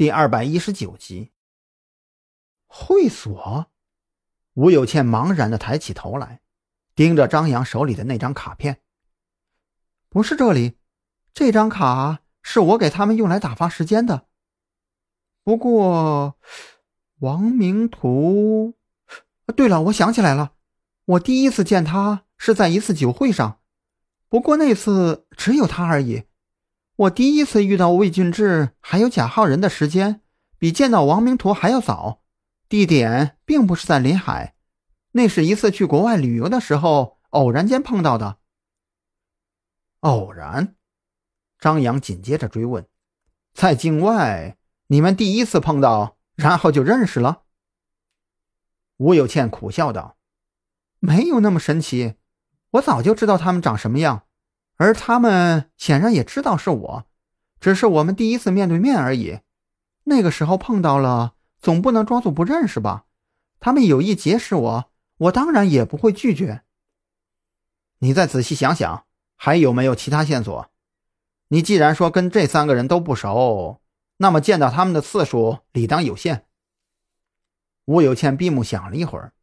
第二百一十九集。会所，吴有倩茫然的抬起头来，盯着张扬手里的那张卡片。不是这里，这张卡是我给他们用来打发时间的。不过，王明图……对了，我想起来了，我第一次见他是在一次酒会上，不过那次只有他而已。我第一次遇到魏俊志还有贾浩仁的时间，比见到王明图还要早。地点并不是在临海，那是一次去国外旅游的时候偶然间碰到的。偶然？张扬紧接着追问：“在境外，你们第一次碰到，然后就认识了？”吴有倩苦笑道：“没有那么神奇，我早就知道他们长什么样。”而他们显然也知道是我，只是我们第一次面对面而已。那个时候碰到了，总不能装作不认识吧？他们有意结识我，我当然也不会拒绝。你再仔细想想，还有没有其他线索？你既然说跟这三个人都不熟，那么见到他们的次数理当有限。吴有倩闭目想了一会儿，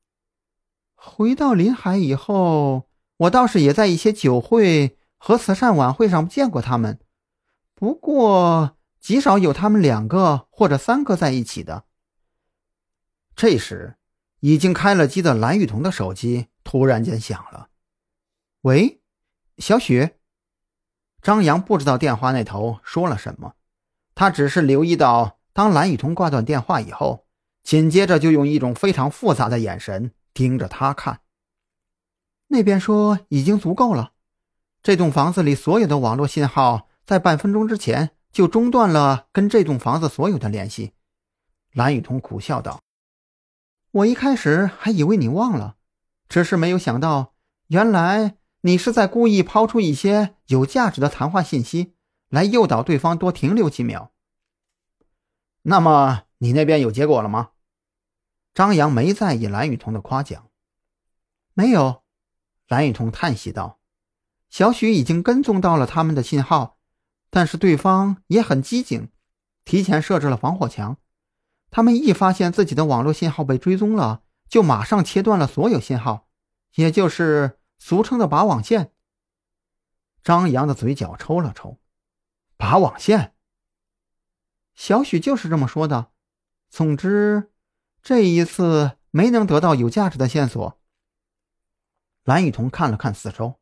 回到临海以后，我倒是也在一些酒会。和慈善晚会上见过他们，不过极少有他们两个或者三个在一起的。这时，已经开了机的蓝雨桐的手机突然间响了。“喂，小许。”张扬不知道电话那头说了什么，他只是留意到，当蓝雨桐挂断电话以后，紧接着就用一种非常复杂的眼神盯着他看。那边说已经足够了。这栋房子里所有的网络信号在半分钟之前就中断了，跟这栋房子所有的联系。蓝雨桐苦笑道：“我一开始还以为你忘了，只是没有想到，原来你是在故意抛出一些有价值的谈话信息，来诱导对方多停留几秒。那么你那边有结果了吗？”张扬没在意蓝雨桐的夸奖。“没有。”蓝雨桐叹息道。小许已经跟踪到了他们的信号，但是对方也很机警，提前设置了防火墙。他们一发现自己的网络信号被追踪了，就马上切断了所有信号，也就是俗称的“拔网线”。张扬的嘴角抽了抽，“拔网线”。小许就是这么说的。总之，这一次没能得到有价值的线索。蓝雨桐看了看四周。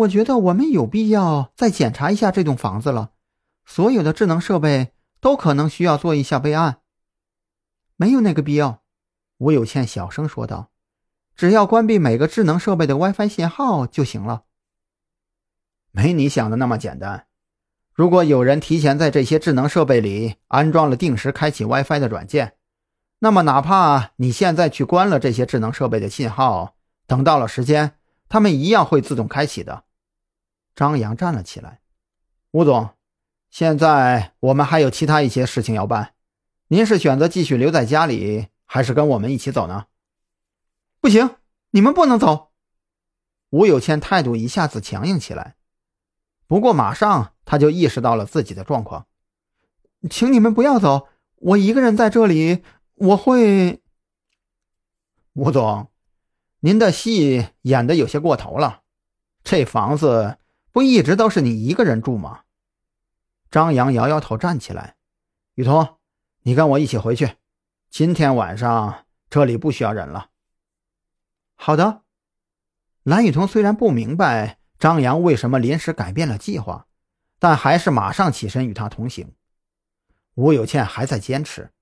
我觉得我们有必要再检查一下这栋房子了，所有的智能设备都可能需要做一下备案。没有那个必要，吴有倩小声说道：“只要关闭每个智能设备的 WiFi 信号就行了。”没你想的那么简单。如果有人提前在这些智能设备里安装了定时开启 WiFi 的软件，那么哪怕你现在去关了这些智能设备的信号，等到了时间。他们一样会自动开启的。张扬站了起来，吴总，现在我们还有其他一些事情要办，您是选择继续留在家里，还是跟我们一起走呢？不行，你们不能走。吴有谦态度一下子强硬起来，不过马上他就意识到了自己的状况，请你们不要走，我一个人在这里，我会。吴总。您的戏演的有些过头了，这房子不一直都是你一个人住吗？张扬摇摇头，站起来：“雨桐，你跟我一起回去，今天晚上这里不需要人了。”好的。蓝雨桐虽然不明白张扬为什么临时改变了计划，但还是马上起身与他同行。吴有倩还在坚持，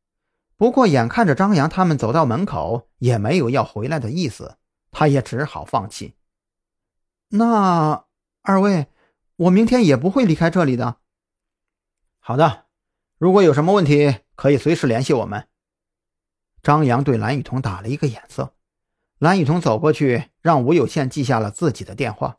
不过眼看着张扬他们走到门口，也没有要回来的意思。他也只好放弃。那二位，我明天也不会离开这里的。好的，如果有什么问题，可以随时联系我们。张扬对蓝雨桐打了一个眼色，蓝雨桐走过去，让吴有宪记下了自己的电话。